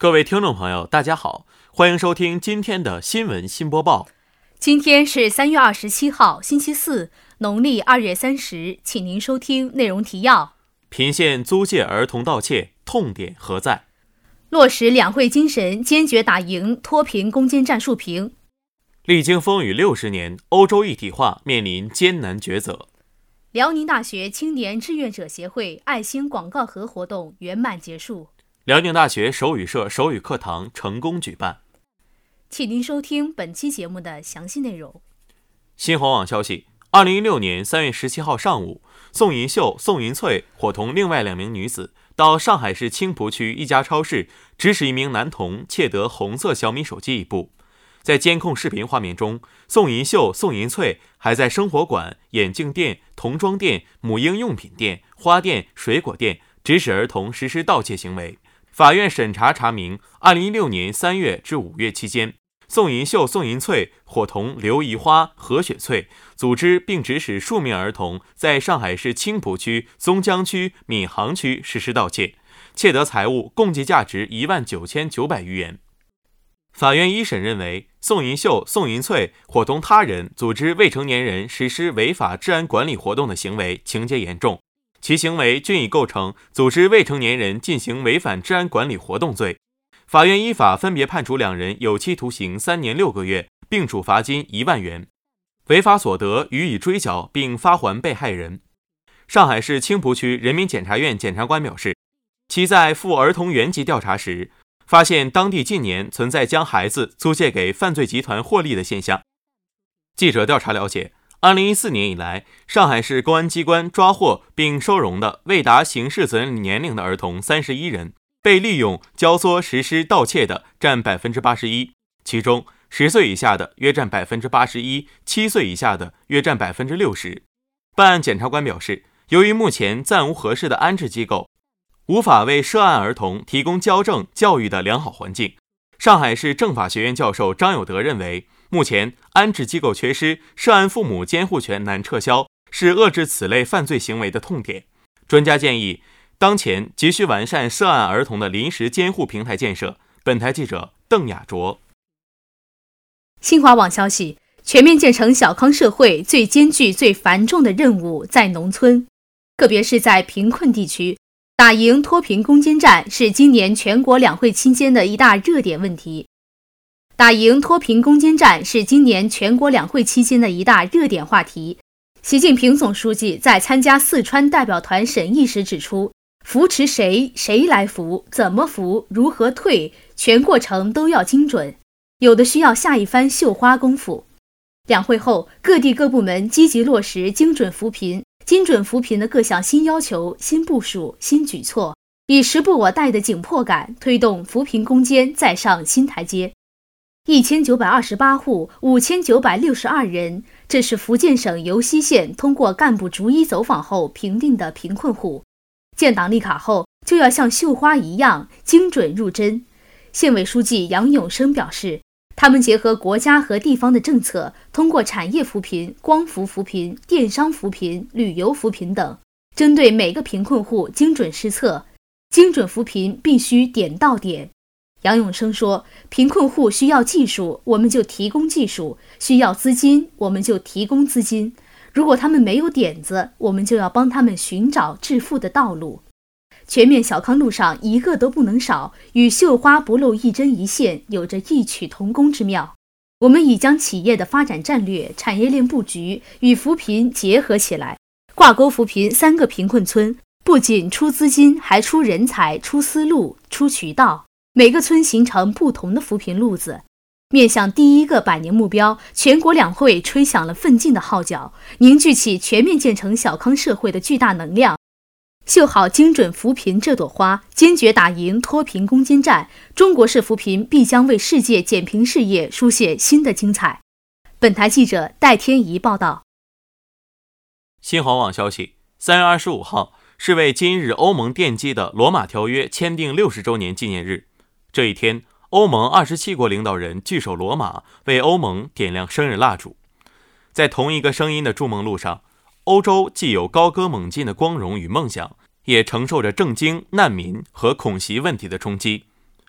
各位听众朋友，大家好，欢迎收听今天的新闻新播报。今天是三月二十七号，星期四，农历二月三十，请您收听内容提要：频现租借儿童盗窃，痛点何在？落实两会精神，坚决打赢脱贫攻坚战竖屏。历经风雨六十年，欧洲一体化面临艰难抉择。辽宁大学青年志愿者协会爱心广告盒活动圆满结束。辽宁大学手语社手语课堂成功举办。请您收听本期节目的详细内容。新华网消息：二零一六年三月十七号上午，宋银秀、宋银翠伙同另外两名女子到上海市青浦区一家超市，指使一名男童窃得红色小米手机一部。在监控视频画面中，宋银秀、宋银翠还在生活馆、眼镜店、童装店、母婴用品店、花店、水果店指使儿童实施盗窃行为。法院审查查明，二零一六年三月至五月期间，宋银秀、宋银翠伙同刘怡花、何雪翠组织并指使数名儿童在上海市青浦区、松江区、闵行区实施盗窃，窃得财物共计价值一万九千九百余元。法院一审认为，宋银秀、宋银翠伙同他人组织未成年人实施违法治安管理活动的行为，情节严重。其行为均已构成组织未成年人进行违反治安管理活动罪。法院依法分别判处两人有期徒刑三年六个月，并处罚金一万元，违法所得予以追缴并发还被害人。上海市青浦区人民检察院检察官表示，其在赴儿童原籍调查时，发现当地近年存在将孩子租借给犯罪集团获利的现象。记者调查了解。二零一四年以来，上海市公安机关抓获并收容的未达刑事责任年龄的儿童三十一人，被利用教唆实施盗窃的占百分之八十一，其中十岁以下的约占百分之八十一，七岁以下的约占百分之六十。办案检察官表示，由于目前暂无合适的安置机构，无法为涉案儿童提供矫正教育的良好环境。上海市政法学院教授张有德认为。目前安置机构缺失，涉案父母监护权难撤销，是遏制此类犯罪行为的痛点。专家建议，当前急需完善涉案儿童的临时监护平台建设。本台记者邓雅卓。新华网消息：全面建成小康社会最艰巨、最繁重的任务在农村，特别是在贫困地区，打赢脱贫攻坚战是今年全国两会期间的一大热点问题。打赢脱贫攻坚战是今年全国两会期间的一大热点话题。习近平总书记在参加四川代表团审议时指出，扶持谁，谁来扶，怎么扶，如何退，全过程都要精准，有的需要下一番绣花功夫。两会后，各地各部门积极落实精准扶贫、精准扶贫的各项新要求、新部署、新举措，以时不我待的紧迫感推动扶贫攻坚再上新台阶。一千九百二十八户，五千九百六十二人，这是福建省尤溪县通过干部逐一走访后评定的贫困户。建档立卡后，就要像绣花一样精准入针。县委书记杨永生表示，他们结合国家和地方的政策，通过产业扶贫、光伏扶贫、电商扶贫、旅游扶贫等，针对每个贫困户精准施策。精准扶贫必须点到点。杨永生说：“贫困户需要技术，我们就提供技术；需要资金，我们就提供资金。如果他们没有点子，我们就要帮他们寻找致富的道路。全面小康路上一个都不能少，与绣花不露一针一线有着异曲同工之妙。我们已将企业的发展战略、产业链布局与扶贫结合起来，挂钩扶贫三个贫困村，不仅出资金，还出人才、出思路、出渠道。”每个村形成不同的扶贫路子，面向第一个百年目标，全国两会吹响了奋进的号角，凝聚起全面建成小康社会的巨大能量。绣好精准扶贫这朵花，坚决打赢脱贫攻坚战，中国式扶贫必将为世界减贫事业书写新的精彩。本台记者戴天怡报道。新华网消息：三月二十五号是为今日欧盟奠基的罗马条约签订六十周年纪念日。这一天，欧盟二十七国领导人聚首罗马，为欧盟点亮生日蜡烛。在同一个声音的筑梦路上，欧洲既有高歌猛进的光荣与梦想，也承受着政经、难民和恐袭问题的冲击。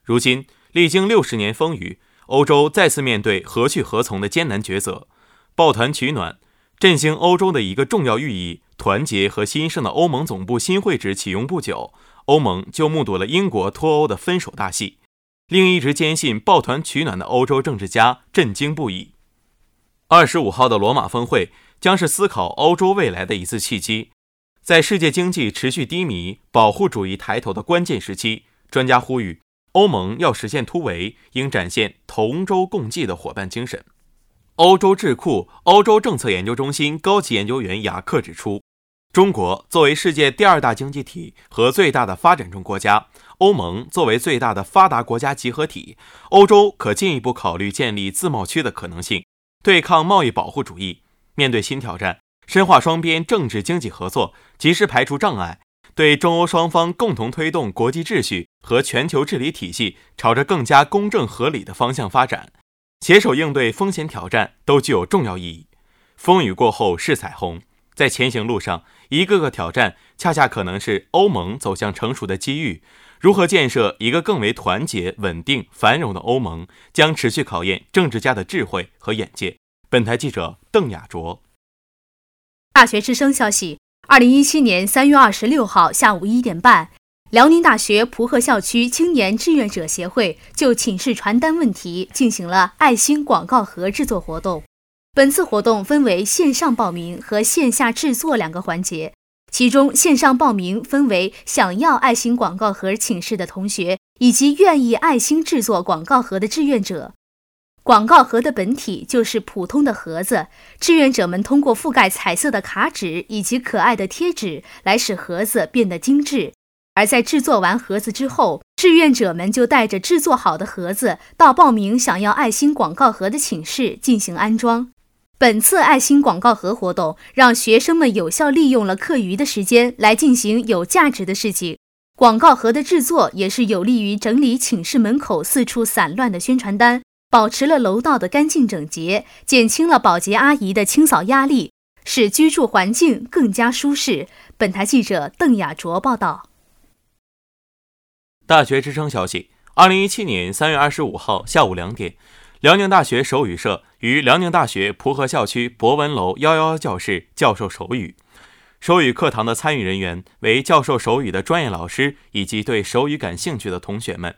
如今，历经六十年风雨，欧洲再次面对何去何从的艰难抉择。抱团取暖，振兴欧洲的一个重要寓意——团结和新生的欧盟总部新会址启用不久，欧盟就目睹了英国脱欧的分手大戏，令一直坚信抱团取暖的欧洲政治家震惊不已。二十五号的罗马峰会将是思考欧洲未来的一次契机，在世界经济持续低迷、保护主义抬头的关键时期，专家呼吁欧盟要实现突围，应展现同舟共济的伙伴精神。欧洲智库欧洲政策研究中心高级研究员雅克指出，中国作为世界第二大经济体和最大的发展中国家，欧盟作为最大的发达国家集合体，欧洲可进一步考虑建立自贸区的可能性，对抗贸易保护主义。面对新挑战，深化双边政治经济合作，及时排除障碍，对中欧双方共同推动国际秩序和全球治理体系朝着更加公正合理的方向发展。携手应对风险挑战都具有重要意义。风雨过后是彩虹，在前行路上，一个个挑战恰恰可能是欧盟走向成熟的机遇。如何建设一个更为团结、稳定、繁荣的欧盟，将持续考验政治家的智慧和眼界。本台记者邓雅卓。大学之声消息：二零一七年三月二十六号下午一点半。辽宁大学蒲河校区青年志愿者协会就寝室传单问题进行了爱心广告盒制作活动。本次活动分为线上报名和线下制作两个环节，其中线上报名分为想要爱心广告盒寝室的同学以及愿意爱心制作广告盒的志愿者。广告盒的本体就是普通的盒子，志愿者们通过覆盖彩色的卡纸以及可爱的贴纸来使盒子变得精致。而在制作完盒子之后，志愿者们就带着制作好的盒子到报名想要爱心广告盒的寝室进行安装。本次爱心广告盒活动让学生们有效利用了课余的时间来进行有价值的事情。广告盒的制作也是有利于整理寝室门口四处散乱的宣传单，保持了楼道的干净整洁，减轻了保洁阿姨的清扫压力，使居住环境更加舒适。本台记者邓雅卓报道。大学之声消息：二零一七年三月二十五号下午两点，辽宁大学手语社于辽宁大学蒲河校区博文楼幺幺幺教室教授手语。手语课堂的参与人员为教授手语的专业老师以及对手语感兴趣的同学们。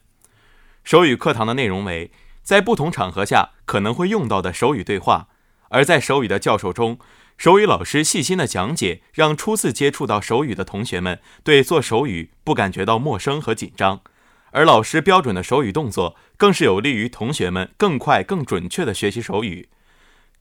手语课堂的内容为在不同场合下可能会用到的手语对话，而在手语的教授中。手语老师细心的讲解，让初次接触到手语的同学们对做手语不感觉到陌生和紧张，而老师标准的手语动作更是有利于同学们更快、更准确地学习手语。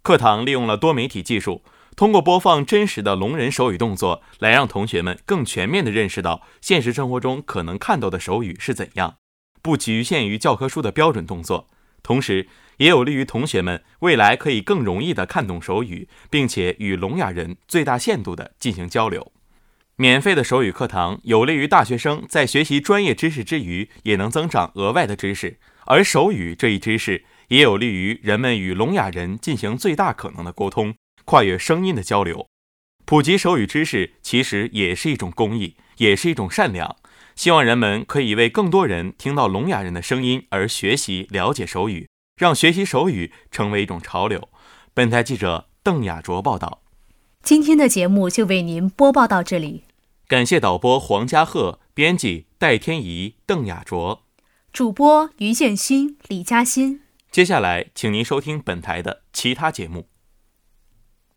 课堂利用了多媒体技术，通过播放真实的聋人手语动作，来让同学们更全面地认识到现实生活中可能看到的手语是怎样，不局限于教科书的标准动作，同时。也有利于同学们未来可以更容易地看懂手语，并且与聋哑人最大限度地进行交流。免费的手语课堂有利于大学生在学习专业知识之余，也能增长额外的知识。而手语这一知识也有利于人们与聋哑人进行最大可能的沟通，跨越声音的交流。普及手语知识其实也是一种公益，也是一种善良。希望人们可以为更多人听到聋哑人的声音而学习了解手语。让学习手语成为一种潮流。本台记者邓雅卓报道。今天的节目就为您播报到这里，感谢导播黄家鹤，编辑戴天怡、邓雅卓，主播于建新、李嘉欣。接下来，请您收听本台的其他节目。